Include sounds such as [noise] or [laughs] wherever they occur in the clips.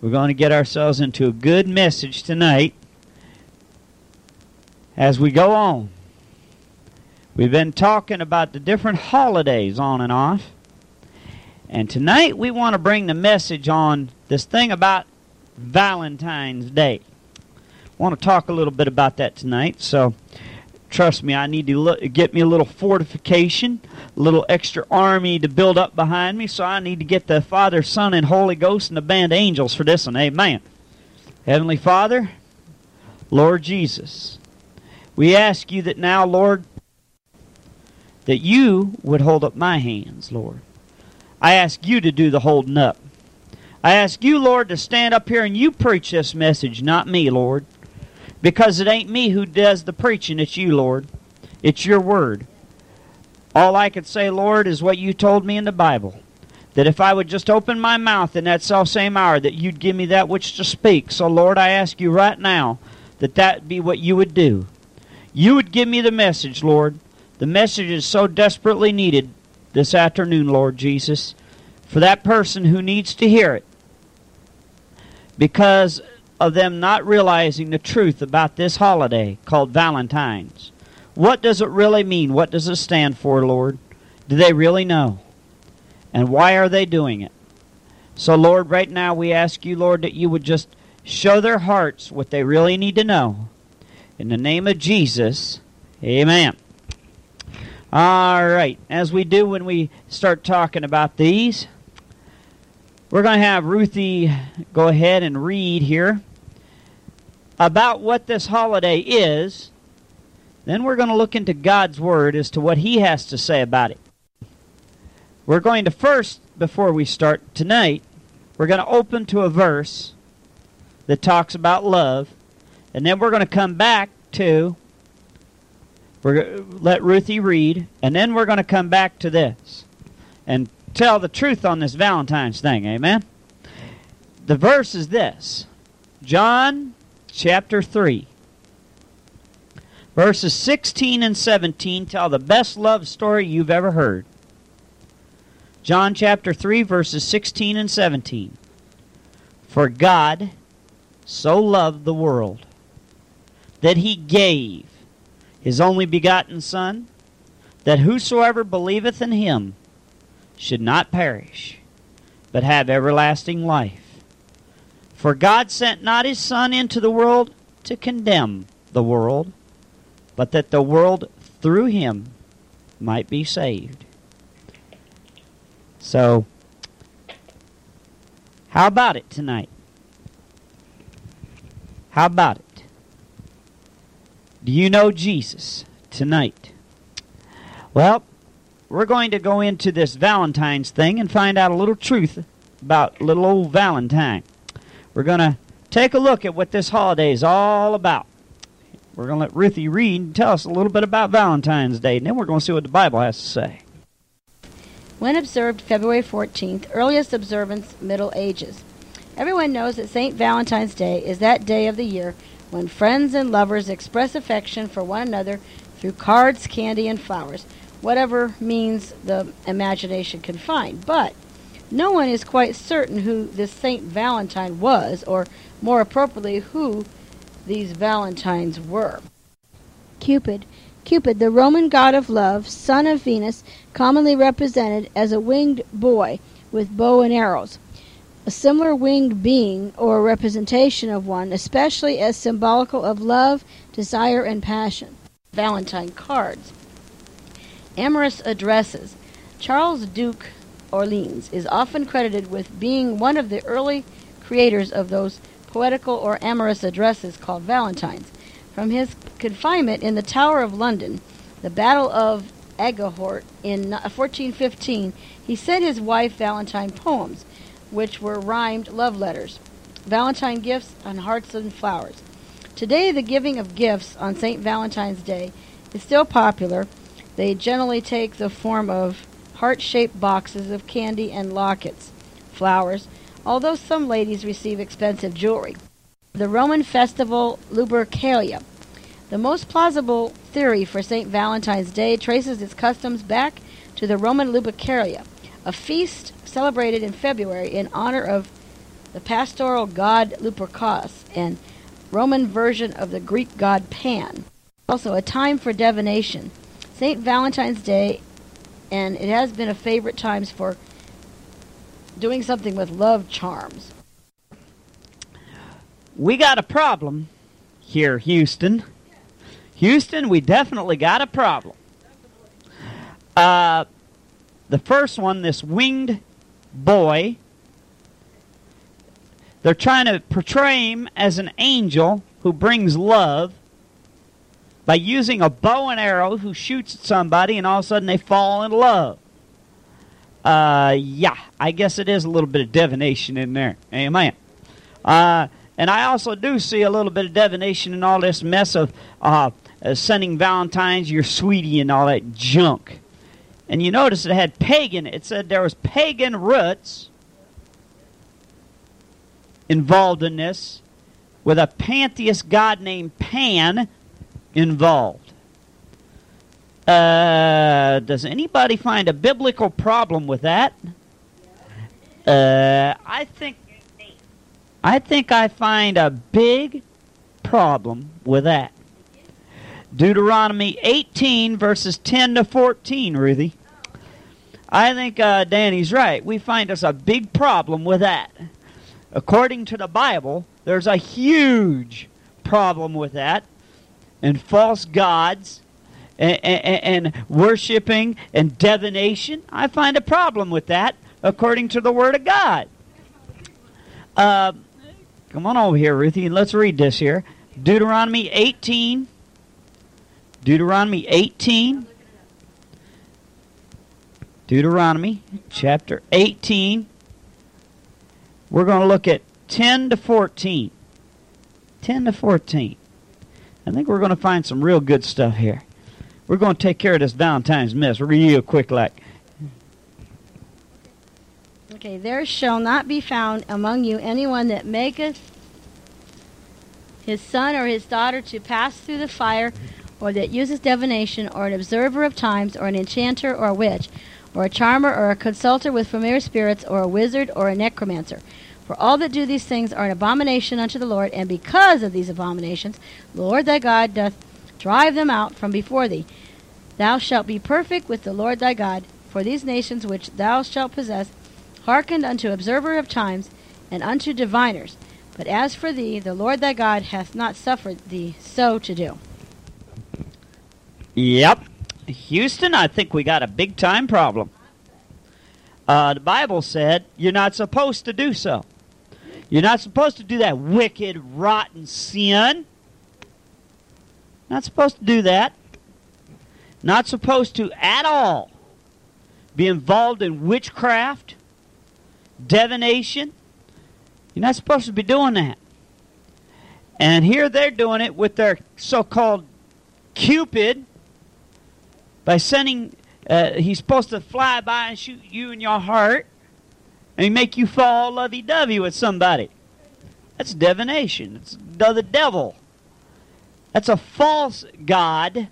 We're going to get ourselves into a good message tonight as we go on. We've been talking about the different holidays on and off. And tonight we want to bring the message on this thing about Valentine's Day. I want to talk a little bit about that tonight. So trust me, I need to look, get me a little fortification, a little extra army to build up behind me. So I need to get the Father, Son, and Holy Ghost and the band of angels for this one. Amen. Heavenly Father, Lord Jesus, we ask you that now, Lord, that you would hold up my hands, Lord. I ask you to do the holding up. I ask you, Lord, to stand up here and you preach this message, not me, Lord. Because it ain't me who does the preaching, it's you, Lord. It's your word. All I could say, Lord, is what you told me in the Bible. That if I would just open my mouth in that self same hour, that you'd give me that which to speak. So, Lord, I ask you right now that that be what you would do. You would give me the message, Lord. The message is so desperately needed this afternoon, Lord Jesus, for that person who needs to hear it. Because of them not realizing the truth about this holiday called Valentine's. What does it really mean? What does it stand for, Lord? Do they really know? And why are they doing it? So, Lord, right now we ask you, Lord, that you would just show their hearts what they really need to know. In the name of Jesus, amen. All right, as we do when we start talking about these, we're going to have Ruthie go ahead and read here about what this holiday is. Then we're going to look into God's Word as to what He has to say about it. We're going to first, before we start tonight, we're going to open to a verse that talks about love. And then we're going to come back to, we're let Ruthie read, and then we're going to come back to this and tell the truth on this Valentine's thing. Amen? The verse is this John chapter 3. Verses 16 and 17 tell the best love story you've ever heard. John chapter 3, verses 16 and 17. For God so loved the world that he gave his only begotten Son, that whosoever believeth in him should not perish, but have everlasting life. For God sent not his Son into the world to condemn the world, but that the world through him might be saved. So, how about it tonight? How about it? Do you know Jesus tonight? Well, we're going to go into this Valentine's thing and find out a little truth about little old Valentine. We're going to take a look at what this holiday is all about. We're going to let Ruthie read and tell us a little bit about Valentine's Day, and then we're going to see what the Bible has to say. When observed February 14th, earliest observance Middle Ages. Everyone knows that St. Valentine's Day is that day of the year when friends and lovers express affection for one another through cards, candy, and flowers, whatever means the imagination can find. But no one is quite certain who this Saint Valentine was, or more appropriately, who these Valentines were. Cupid. Cupid, the Roman god of love, son of Venus, commonly represented as a winged boy with bow and arrows. A similar winged being, or representation of one, especially as symbolical of love, desire, and passion. Valentine cards. Amorous addresses. Charles Duke Orleans is often credited with being one of the early creators of those poetical or amorous addresses called Valentines. From his confinement in the Tower of London, the Battle of Agincourt in uh, 1415, he sent his wife Valentine poems, which were rhymed love letters, Valentine gifts, and hearts and flowers. Today, the giving of gifts on St. Valentine's Day is still popular. They generally take the form of heart shaped boxes of candy and lockets, flowers, although some ladies receive expensive jewelry. The Roman festival Lupercalia. The most plausible theory for St. Valentine's Day traces its customs back to the Roman Lupercalia, a feast celebrated in February in honor of the pastoral god Lupercus, and Roman version of the Greek god Pan. Also, a time for divination. St. Valentine's Day, and it has been a favorite times for doing something with love charms. We got a problem here, Houston. Houston, we definitely got a problem. Uh, the first one, this winged boy, they're trying to portray him as an angel who brings love by using a bow and arrow who shoots at somebody and all of a sudden they fall in love. Uh, yeah, I guess it is a little bit of divination in there. Amen. Uh, and I also do see a little bit of divination in all this mess of uh, sending Valentine's your sweetie and all that junk. And you notice it had pagan. It said there was pagan roots involved in this, with a pantheist god named Pan involved. Uh, does anybody find a biblical problem with that? Uh, I think I think I find a big problem with that. Deuteronomy 18 verses 10 to 14, Ruthie. I think uh, Danny's right. We find us a big problem with that. According to the Bible, there's a huge problem with that and false gods and, and, and, worshiping and divination. I find a problem with that according to the Word of God. Uh, come on over here, Ruthie, and let's read this here. Deuteronomy 18. Deuteronomy 18. Deuteronomy chapter 18. We're going to look at 10 to 14. 10 to 14. I think we're going to find some real good stuff here. We're going to take care of this Valentine's mess. A quick like. Okay, there shall not be found among you anyone that maketh his son or his daughter to pass through the fire, or that uses divination, or an observer of times, or an enchanter, or a witch, or a charmer, or a consulter with familiar spirits, or a wizard, or a necromancer. For all that do these things are an abomination unto the Lord, and because of these abominations, the Lord thy God doth drive them out from before thee. Thou shalt be perfect with the Lord thy God, for these nations which thou shalt possess hearkened unto observer of times and unto diviners. But as for thee, the Lord thy God hath not suffered thee so to do. Yep. Houston, I think we got a big time problem. Uh, the Bible said you're not supposed to do so. You're not supposed to do that wicked, rotten sin. Not supposed to do that. Not supposed to at all be involved in witchcraft, divination. You're not supposed to be doing that. And here they're doing it with their so called Cupid by sending, uh, he's supposed to fly by and shoot you in your heart and he make you fall lovey dovey with somebody. That's divination. It's the devil. That's a false God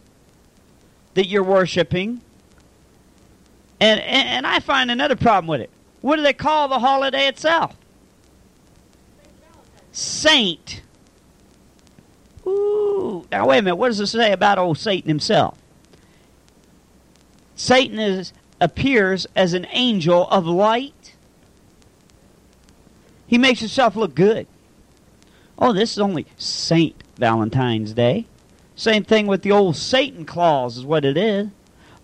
that you're worshiping. And, and, and I find another problem with it. What do they call the holiday itself? Saint. Ooh. Now, wait a minute. What does it say about old Satan himself? Satan is, appears as an angel of light. He makes himself look good. Oh, this is only Saint Valentine's Day. Same thing with the old Satan Claus, is what it is.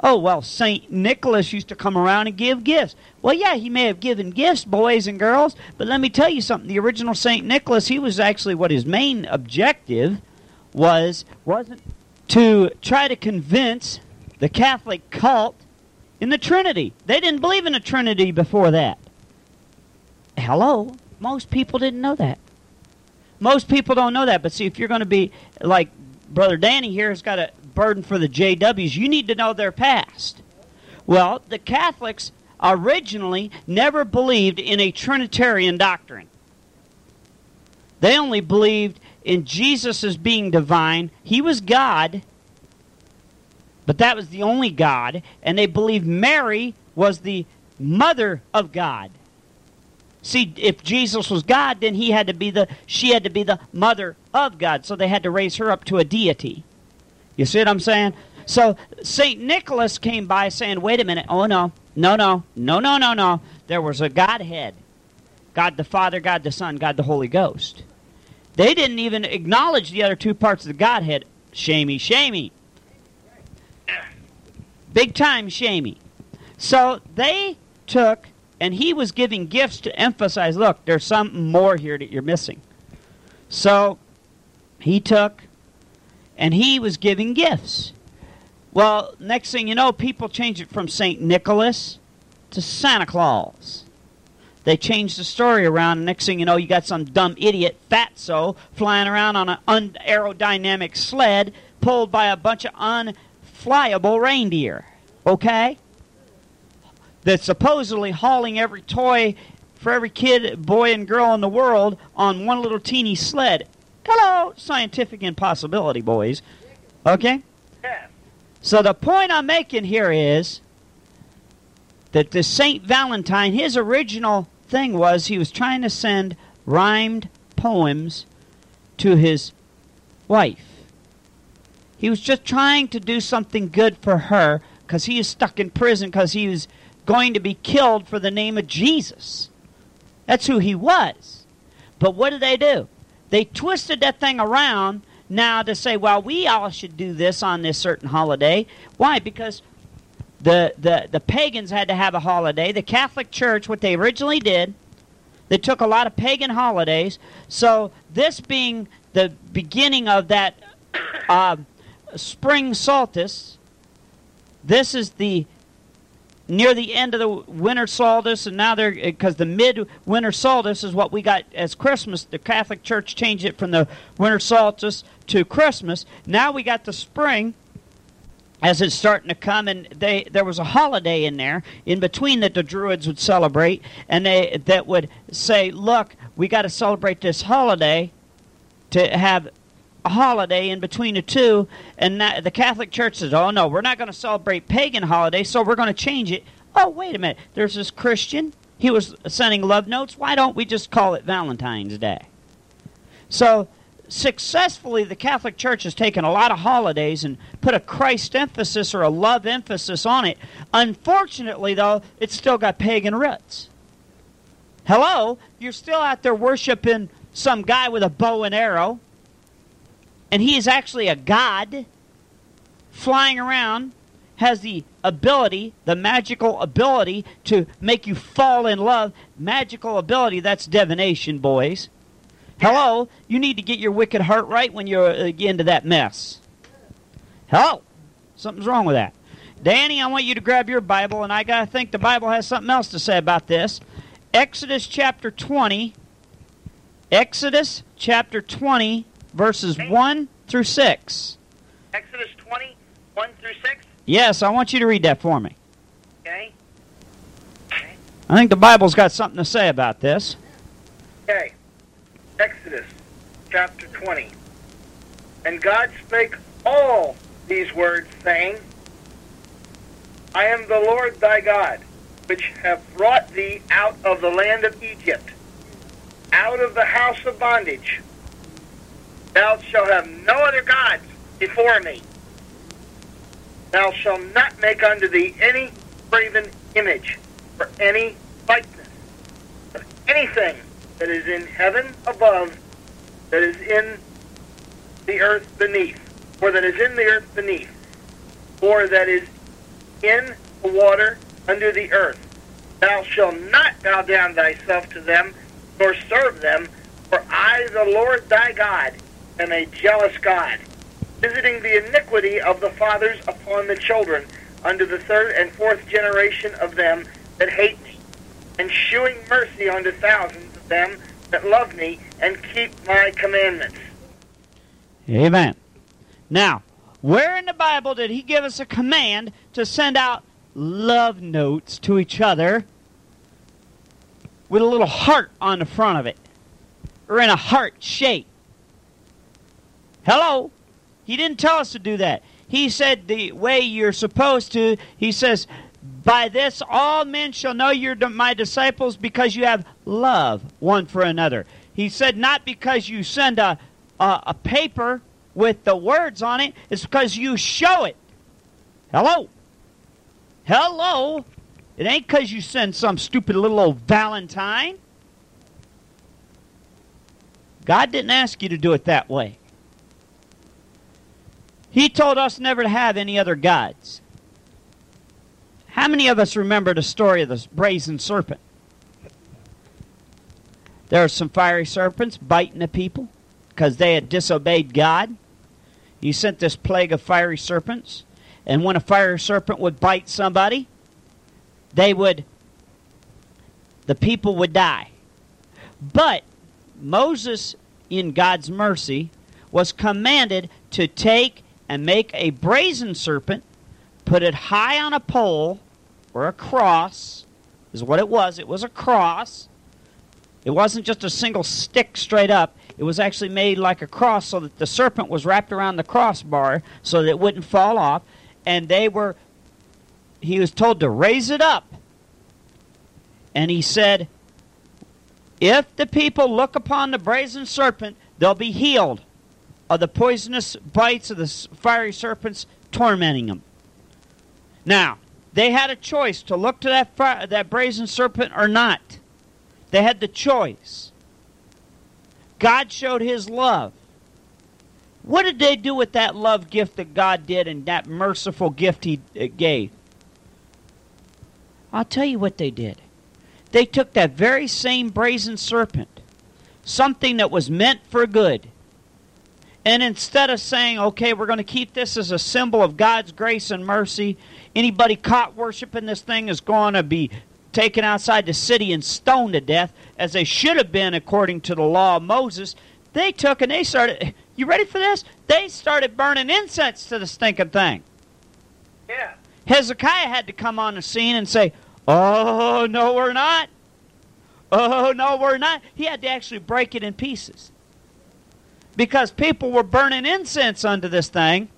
Oh, well, St. Nicholas used to come around and give gifts. Well, yeah, he may have given gifts, boys and girls, but let me tell you something. The original St. Nicholas, he was actually what his main objective was, wasn't to try to convince the Catholic cult in the Trinity. They didn't believe in a Trinity before that. Hello? Most people didn't know that. Most people don't know that, but see, if you're going to be like Brother Danny here has got a burden for the JWs, you need to know their past. Well, the Catholics originally never believed in a Trinitarian doctrine. They only believed in Jesus as being divine. He was God, but that was the only God. And they believed Mary was the mother of God. See, if Jesus was God, then he had to be the she had to be the mother of God. So they had to raise her up to a deity. You see what I'm saying? So St. Nicholas came by saying, wait a minute, oh no, no, no, no, no, no, no. There was a Godhead. God the Father, God the Son, God the Holy Ghost. They didn't even acknowledge the other two parts of the Godhead. Shamey, shamey. Big time shamey. So they took, and he was giving gifts to emphasize look, there's something more here that you're missing. So he took, and he was giving gifts. Well, next thing you know, people change it from St. Nicholas to Santa Claus. They changed the story around, and next thing you know, you got some dumb idiot, fatso, flying around on an un- aerodynamic sled pulled by a bunch of unflyable reindeer. Okay? That's supposedly hauling every toy for every kid, boy, and girl in the world on one little teeny sled. Hello, scientific impossibility, boys. Okay? Yeah. So the point I'm making here is that the Saint Valentine, his original thing was he was trying to send rhymed poems to his wife. He was just trying to do something good for her because he is stuck in prison because he was going to be killed for the name of Jesus. That's who he was. But what did they do? They twisted that thing around now to say, well, we all should do this on this certain holiday. Why? Because the, the, the pagans had to have a holiday. The Catholic Church, what they originally did, they took a lot of pagan holidays. So, this being the beginning of that uh, spring solstice, this is the near the end of the winter solstice, and now they're eh, because the mid-winter solstice is what we got as Christmas. The Catholic Church changed it from the winter solstice to Christmas. Now we got the spring as it's starting to come, and they there was a holiday in there in between that the Druids would celebrate, and they that would say, "Look, we got to celebrate this holiday to have." Holiday in between the two, and that, the Catholic Church says, "Oh no, we're not going to celebrate pagan holidays, so we're going to change it." Oh, wait a minute. There's this Christian. He was sending love notes. Why don't we just call it Valentine's Day? So successfully the Catholic Church has taken a lot of holidays and put a Christ emphasis or a love emphasis on it. Unfortunately, though, it's still got pagan roots. Hello? You're still out there worshiping some guy with a bow and arrow, and he is actually a god flying around, has the ability, the magical ability to make you fall in love. Magical ability, that's divination, boys. Hello? You need to get your wicked heart right when you're uh, into that mess. Hello? Something's wrong with that. Danny, I want you to grab your Bible, and I got to think the Bible has something else to say about this. Exodus chapter 20. Exodus chapter 20, verses 1 through 6. Exodus 20, 1 through 6? Yes, I want you to read that for me. Okay. Okay. I think the Bible's got something to say about this. Okay. Exodus chapter 20. And God spake all these words, saying, I am the Lord thy God, which have brought thee out of the land of Egypt, out of the house of bondage. Thou shalt have no other gods before me. Thou shalt not make unto thee any graven image, or any likeness of anything that is in heaven above, that is in the earth beneath, or that is in the earth beneath, or that is in the water under the earth. Thou shalt not bow down thyself to them, nor serve them, for I, the Lord thy God, am a jealous God, visiting the iniquity of the fathers upon the children, unto the third and fourth generation of them that hate me, and shewing mercy unto thousands of them that love me and keep my commandments. Amen. Now, where in the Bible did he give us a command to send out love notes to each other with a little heart on the front of it? Or in a heart shape? Hello? He didn't tell us to do that. He said the way you're supposed to, he says, By this all men shall know you're my disciples because you have love one for another. He said, not because you send a, a, a paper with the words on it, it's because you show it. Hello? Hello? It ain't because you send some stupid little old Valentine. God didn't ask you to do it that way. He told us never to have any other gods. How many of us remember the story of the brazen serpent? There are some fiery serpents biting the people because they had disobeyed God. He sent this plague of fiery serpents. And when a fiery serpent would bite somebody, they would, the people would die. But Moses, in God's mercy, was commanded to take and make a brazen serpent, put it high on a pole, or a cross, is what it was. It was a cross. It wasn't just a single stick straight up. It was actually made like a cross so that the serpent was wrapped around the crossbar so that it wouldn't fall off. And they were, he was told to raise it up. And he said, If the people look upon the brazen serpent, they'll be healed of the poisonous bites of the fiery serpents tormenting them. Now, they had a choice to look to that, fire, that brazen serpent or not. They had the choice. God showed his love. What did they do with that love gift that God did and that merciful gift he uh, gave? I'll tell you what they did. They took that very same brazen serpent, something that was meant for good, and instead of saying, okay, we're going to keep this as a symbol of God's grace and mercy, anybody caught worshiping this thing is going to be taken outside the city and stoned to death, as they should have been according to the law of Moses. They took and they started. You ready for this? They started burning incense to the stinking thing. Yeah. Hezekiah had to come on the scene and say, Oh, no, we're not. Oh, no, we're not. He had to actually break it in pieces because people were burning incense unto this thing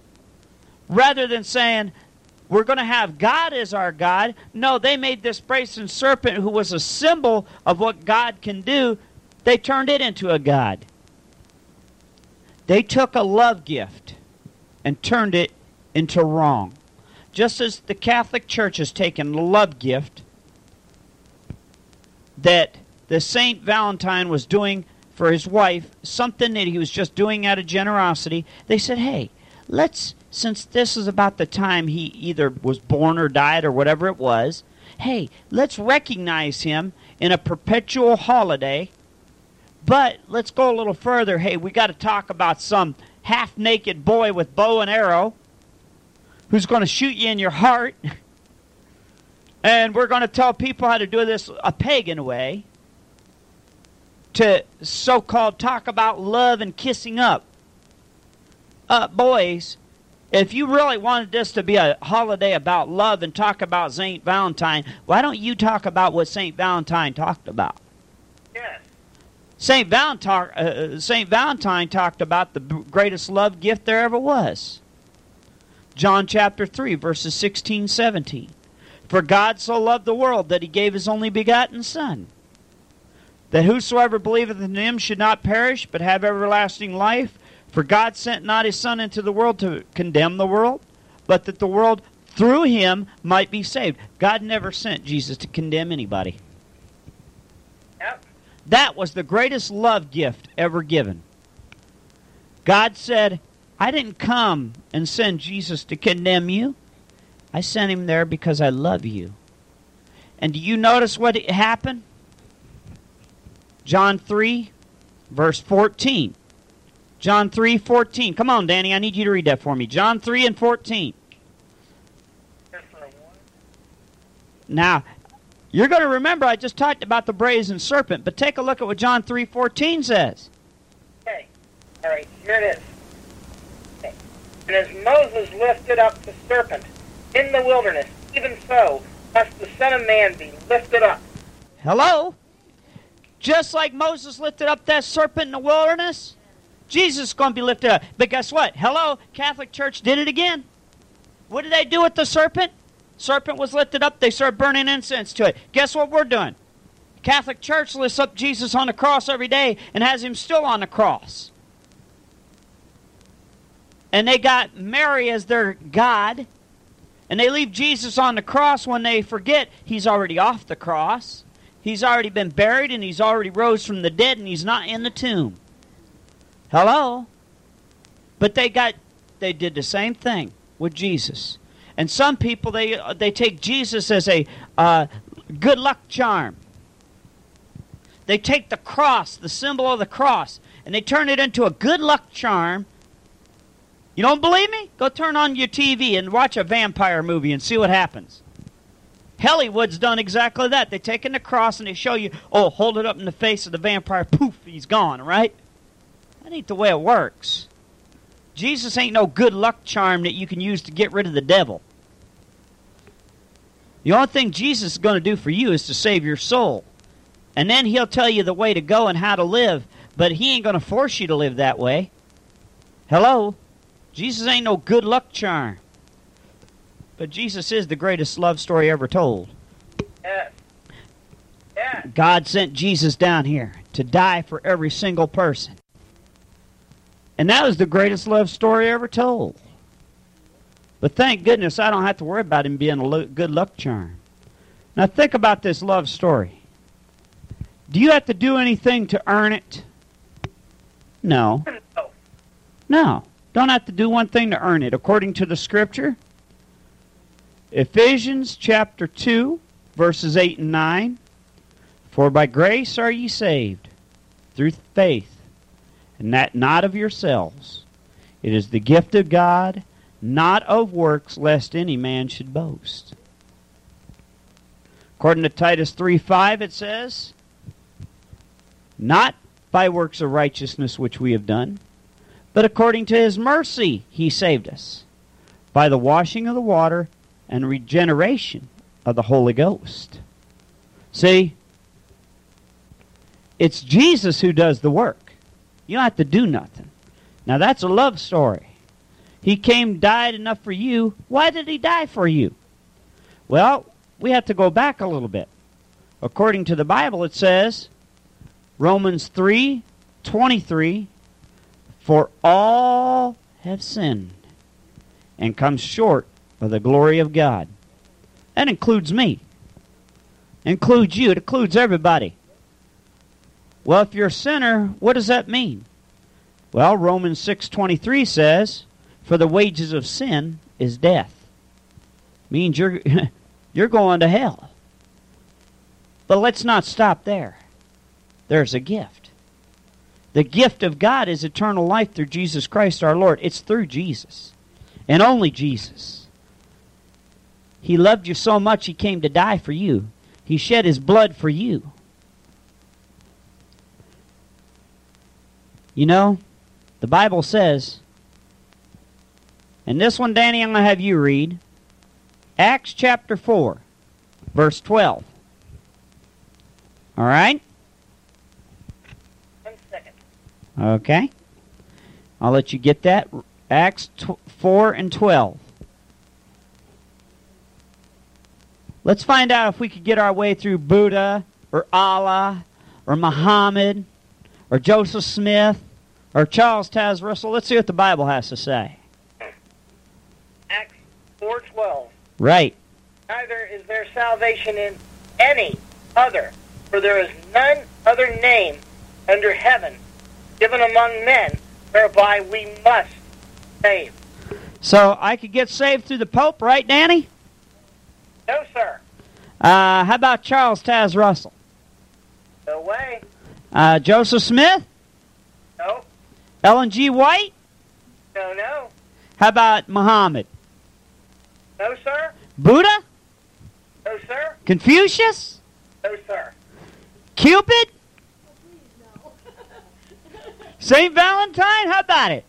rather than saying, we're going to have God as our God. No, they made this brazen serpent, who was a symbol of what God can do, they turned it into a God. They took a love gift and turned it into wrong. Just as the Catholic Church has taken the love gift that the Saint Valentine was doing for his wife something that he was just doing out of generosity. They said, hey, let's, since this is about the time he either was born or died or whatever it was, hey, let's recognize him in a perpetual holiday. But let's go a little further. Hey, we got to talk about some half naked boy with bow and arrow who's going to shoot you in your heart. And we're going to tell people how to do this a pagan way to so called talk about love and kissing up. Uh, boys, if you really wanted this to be a holiday about love and talk about St. Valentine, why don't you talk about what St. Valentine talked about? Yes. St. Valentine, uh, St. Valentine talked about the greatest love gift there ever was. John chapter 3, verses 16, 17. For God so loved the world that he gave his only begotten Son that whosoever believeth in him should not perish, but have everlasting life. For God sent not his Son into the world to condemn the world, but that the world through him might be saved. God never sent Jesus to condemn anybody. Yep. That was the greatest love gift ever given. God said, I didn't come and send Jesus to condemn you. I sent him there because I love you. And do you notice what happened? John 3, verse 14. John 3, 14. Come on, Danny, I need you to read that for me. John 3 and 14. Now, you're going to remember I just talked about the brazen serpent, but take a look at what John 3:14 says. Okay. All right, here it is. Okay. And as Moses lifted up the serpent in the wilderness, even so must the Son of Man be lifted up. Hello? Just like Moses lifted up that serpent in the wilderness, Jesus is going to be lifted up. But guess what? Hello, Catholic Church did it again. What did they do with the serpent? serpent was lifted up, they started burning incense to it. Guess what we're doing? Catholic Church lifts up Jesus on the cross every day and has him still on the cross. And they got Mary as their God. And they leave Jesus on the cross when they forget he's already off the cross. He's already been buried and he's already rose from the dead and he's not in the tomb. Hello? But they got they did the same thing with Jesus. And some people they they take Jesus as a uh, good luck charm. They take the cross, the symbol of the cross, and they turn it into a good luck charm. You don't believe me? Go turn on your TV and watch a vampire movie and see what happens. Hollywood's done exactly that. They take in the cross and they show you, oh, hold it up in the face of the vampire, poof, he's gone, right? That ain't the way it works. Jesus ain't no good luck charm that you can use to get rid of the devil. The only thing Jesus is going to do for you is to save your soul. And then he'll tell you the way to go and how to live, but he ain't going to force you to live that way. Hello? Jesus ain't no good luck charm. But Jesus is the greatest love story ever told. Yes. Yes. God sent Jesus down here to die for every single person. And that was the greatest love story ever told. But thank goodness I don't have to worry about him being a good luck charm. Now think about this love story. Do you have to do anything to earn it? No. No. Don't have to do one thing to earn it. According to the scripture, Ephesians chapter 2, verses 8 and 9. For by grace are ye saved, through faith, and that not of yourselves. It is the gift of God, not of works, lest any man should boast. According to Titus 3 5, it says, Not by works of righteousness which we have done, but according to his mercy he saved us, by the washing of the water and regeneration of the Holy Ghost. See, it's Jesus who does the work. You don't have to do nothing. Now that's a love story. He came, died enough for you. Why did he die for you? Well, we have to go back a little bit. According to the Bible, it says, Romans 3 23, For all have sinned and come short of the glory of God. That includes me. Includes you. It includes everybody. Well, if you're a sinner, what does that mean? Well, Romans 6:23 says, "For the wages of sin is death." Means you're [laughs] you're going to hell. But let's not stop there. There's a gift. The gift of God is eternal life through Jesus Christ our Lord. It's through Jesus. And only Jesus. He loved you so much he came to die for you. He shed his blood for you. You know, the Bible says, and this one, Danny, I'm going to have you read Acts chapter 4, verse 12. All right? One second. Okay. I'll let you get that. Acts tw- 4 and 12. Let's find out if we could get our way through Buddha or Allah or Muhammad or Joseph Smith or Charles Taze Russell. Let's see what the Bible has to say. Acts 4:12. Right. Neither is there salvation in any other, for there is none other name under heaven given among men whereby we must save. So I could get saved through the Pope, right, Danny? No, sir. Uh, how about Charles Taze Russell? No way. Uh, Joseph Smith? No. Ellen G. White? No, no. How about Muhammad? No, sir. Buddha? No, sir. Confucius? No, sir. Cupid? No. St. Valentine? How about it?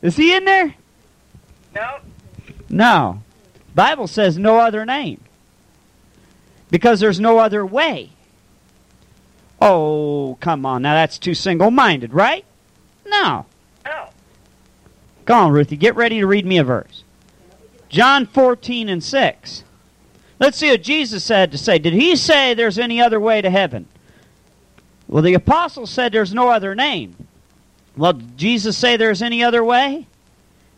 Is he in there? No. No. Bible says no other name. Because there's no other way. Oh, come on. Now that's too single minded, right? No. No. Come on, Ruthie. Get ready to read me a verse. John 14 and 6. Let's see what Jesus had to say. Did he say there's any other way to heaven? Well, the apostles said there's no other name. Well, did Jesus say there's any other way?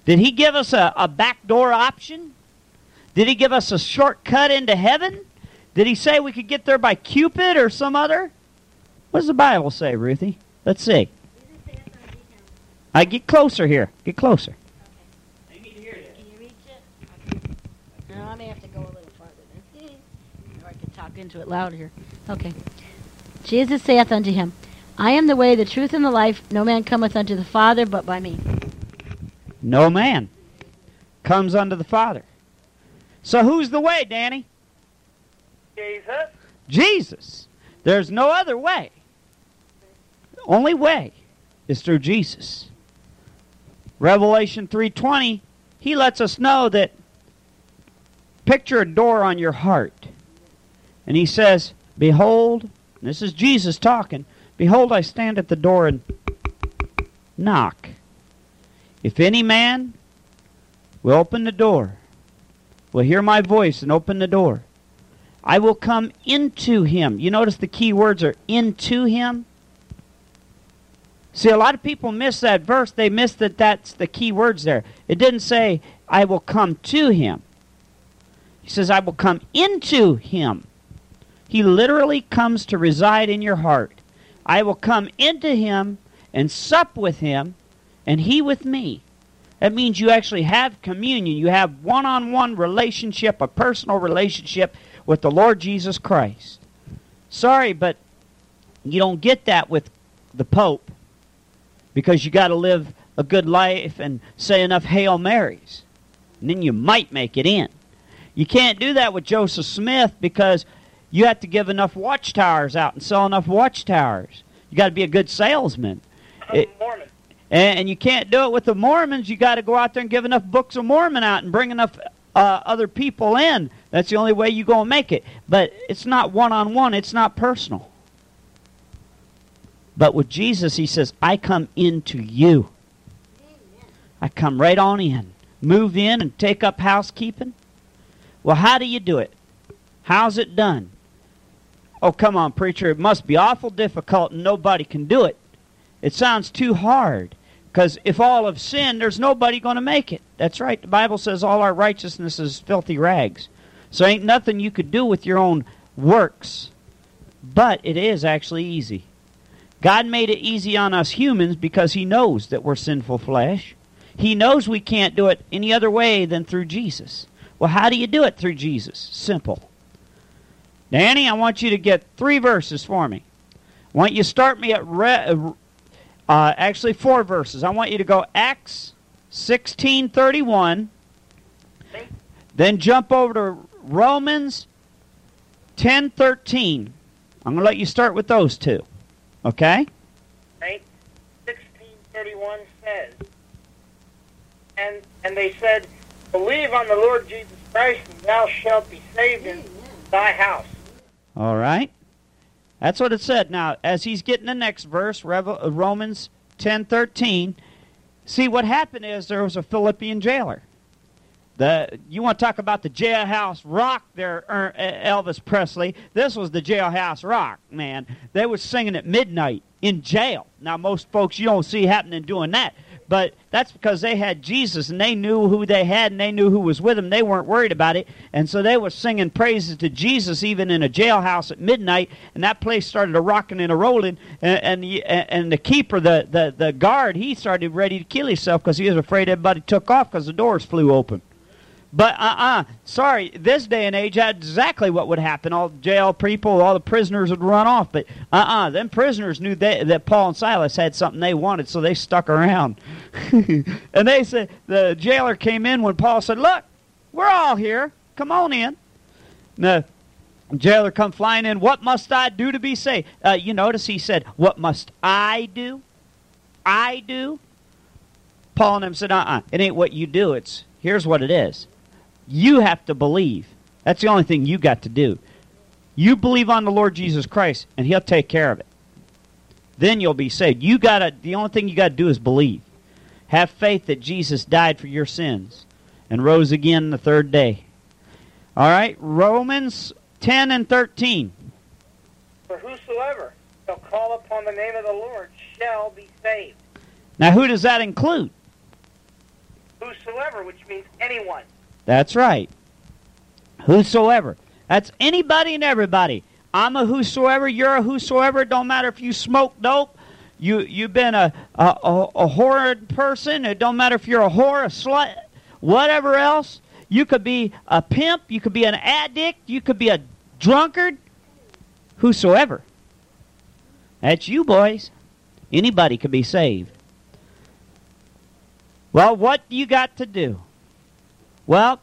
Did he give us a, a backdoor option? Did he give us a shortcut into heaven? Did he say we could get there by Cupid or some other? What does the Bible say, Ruthie? Let's see. I get closer here. Get closer. Can you reach it? No, I may have to go a little farther then. or I can talk into it louder here. Okay. Jesus saith unto him, I am the way, the truth, and the life. No man cometh unto the Father but by me. No man comes unto the Father. So who's the way, Danny? Jesus. Jesus. There's no other way. The only way is through Jesus. Revelation 3:20, he lets us know that picture a door on your heart. And he says, "Behold, this is Jesus talking. Behold, I stand at the door and knock. If any man will open the door, will hear my voice and open the door, I will come into him. You notice the key words are into him. See, a lot of people miss that verse. They miss that that's the key words there. It didn't say, I will come to him. He says, I will come into him. He literally comes to reside in your heart. I will come into him and sup with him, and he with me. That means you actually have communion. You have one on one relationship, a personal relationship with the Lord Jesus Christ. Sorry, but you don't get that with the Pope because you got to live a good life and say enough Hail Marys. And then you might make it in. You can't do that with Joseph Smith because you have to give enough watchtowers out and sell enough watchtowers. You got to be a good salesman. I'm It- Mormon. and, and you can't do it with the Mormons. You got to go out there and give enough books of Mormon out and bring enough uh, other people in. That's the only way you're going to make it. But it's not one on one. It's not personal. But with Jesus, he says, "I come into you. I come right on in, move in, and take up housekeeping." Well, how do you do it? How's it done? Oh, come on, preacher. It must be awful difficult and nobody can do it. It sounds too hard. Because if all have sinned, there's nobody going to make it. That's right. The Bible says all our righteousness is filthy rags. So ain't nothing you could do with your own works. But it is actually easy. God made it easy on us humans because He knows that we're sinful flesh. He knows we can't do it any other way than through Jesus. Well, how do you do it through Jesus? Simple. Danny, I want you to get three verses for me. I want you to start me at re- uh, actually four verses. I want you to go Acts sixteen thirty one, then jump over to Romans ten thirteen. I'm going to let you start with those two. Okay? Right? 1631 says, and, and they said, Believe on the Lord Jesus Christ, and thou shalt be saved in thy house. All right. That's what it said. Now, as he's getting the next verse, uh, Romans 10:13, see what happened is there was a Philippian jailer. The you want to talk about the jailhouse rock there, Er- Elvis Presley? This was the jailhouse rock, man. They was singing at midnight in jail. Now, most folks you don't see happening doing that, but that's because they had Jesus and they knew who they had and they knew who was with them. They weren't worried about it, and so they were singing praises to Jesus even in a jailhouse at midnight. And that place started a rocking and a rolling. And and, the- and the keeper, the, the the guard, he started ready to kill himself because he was afraid everybody took off because the doors flew open. But uh-uh, sorry, this day and age, that's exactly what would happen. All the jail people, all the prisoners would run off. But uh-uh, them prisoners knew they, that Paul and Silas had something they wanted, so they stuck around. [laughs] and they said, the jailer came in when Paul said, look, we're all here. Come on in. And the jailer come flying in. What must I do to be saved? Uh, you notice he said, what must I do? I do? Paul and them said, uh-uh, it ain't what you do. It's, here's what it is. You have to believe. That's the only thing you got to do. You believe on the Lord Jesus Christ, and He'll take care of it. Then you'll be saved. You gotta. The only thing you got to do is believe. Have faith that Jesus died for your sins and rose again the third day. All right, Romans 10 and 13. For whosoever shall call upon the name of the Lord shall be saved. Now, who does that include? Whosoever, which means anyone. That's right. Whosoever. That's anybody and everybody. I'm a whosoever. You're a whosoever. It don't matter if you smoke dope. You you've been a a, a, a horrid person. It don't matter if you're a whore, a slut, whatever else. You could be a pimp. You could be an addict. You could be a drunkard. Whosoever. That's you, boys. Anybody could be saved. Well, what you got to do? Well,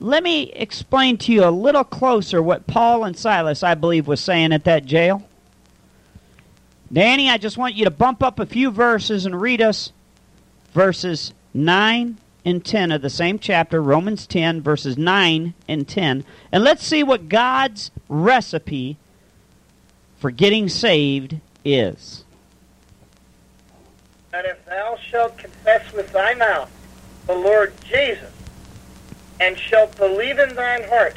let me explain to you a little closer what Paul and Silas, I believe, was saying at that jail. Danny, I just want you to bump up a few verses and read us verses 9 and 10 of the same chapter, Romans 10, verses 9 and 10. And let's see what God's recipe for getting saved is. That if thou shalt confess with thy mouth the Lord Jesus, and shalt believe in thine heart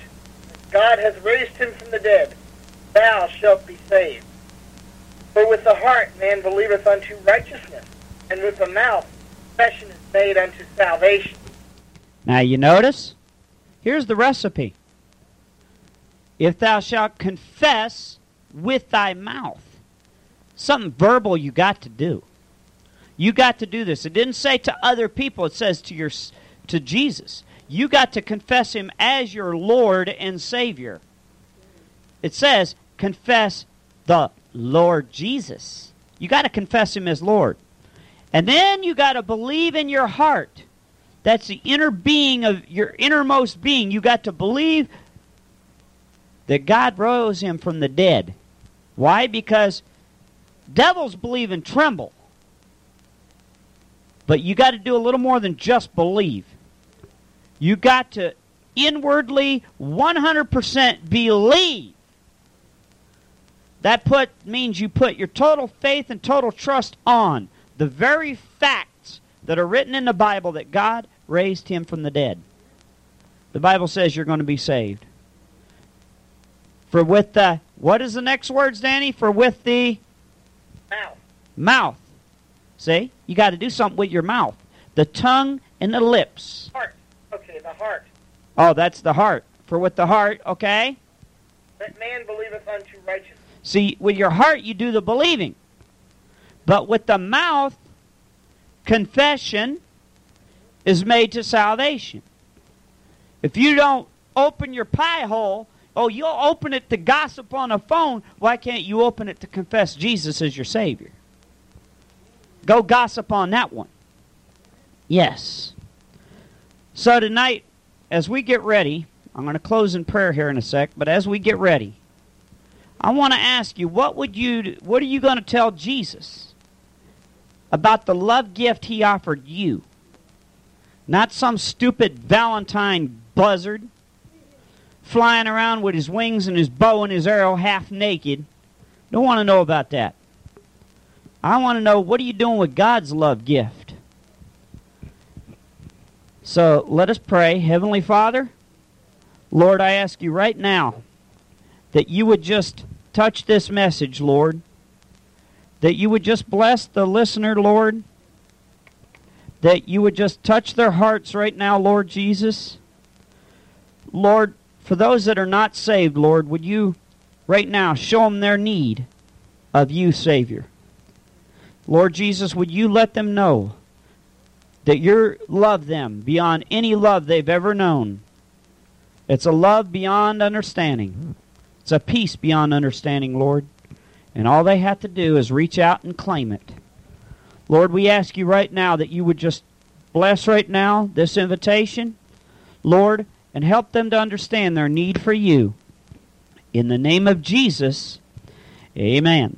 that God hath raised him from the dead, thou shalt be saved. For with the heart man believeth unto righteousness, and with the mouth confession is made unto salvation. Now you notice? Here's the recipe. If thou shalt confess with thy mouth, something verbal you got to do. You got to do this. It didn't say to other people, it says to your to Jesus. You got to confess him as your Lord and Savior. It says confess the Lord Jesus. You got to confess him as Lord. And then you got to believe in your heart. That's the inner being of your innermost being. You got to believe that God rose him from the dead. Why? Because devils believe and tremble. But you got to do a little more than just believe. You got to inwardly 100% believe. That put means you put your total faith and total trust on the very facts that are written in the Bible that God raised him from the dead. The Bible says you're going to be saved. For with the what is the next words, Danny? For with the Mouth. mouth. See? You got to do something with your mouth. The tongue and the lips. Heart. Heart. Oh, that's the heart. For with the heart, okay? That man believeth unto righteousness. See, with your heart you do the believing. But with the mouth, confession is made to salvation. If you don't open your pie hole, oh, you'll open it to gossip on a phone. Why can't you open it to confess Jesus as your Savior? Go gossip on that one. Yes. So tonight, as we get ready, I'm going to close in prayer here in a sec, but as we get ready, I want to ask you, what would you what are you going to tell Jesus about the love gift he offered you? Not some stupid Valentine buzzard flying around with his wings and his bow and his arrow half naked. Don't want to know about that. I want to know what are you doing with God's love gift? So let us pray. Heavenly Father, Lord, I ask you right now that you would just touch this message, Lord. That you would just bless the listener, Lord. That you would just touch their hearts right now, Lord Jesus. Lord, for those that are not saved, Lord, would you right now show them their need of you, Savior? Lord Jesus, would you let them know that you love them beyond any love they've ever known? It's a love beyond understanding. It's a peace beyond understanding, Lord. And all they have to do is reach out and claim it. Lord, we ask you right now that you would just bless right now this invitation, Lord, and help them to understand their need for you. In the name of Jesus, amen.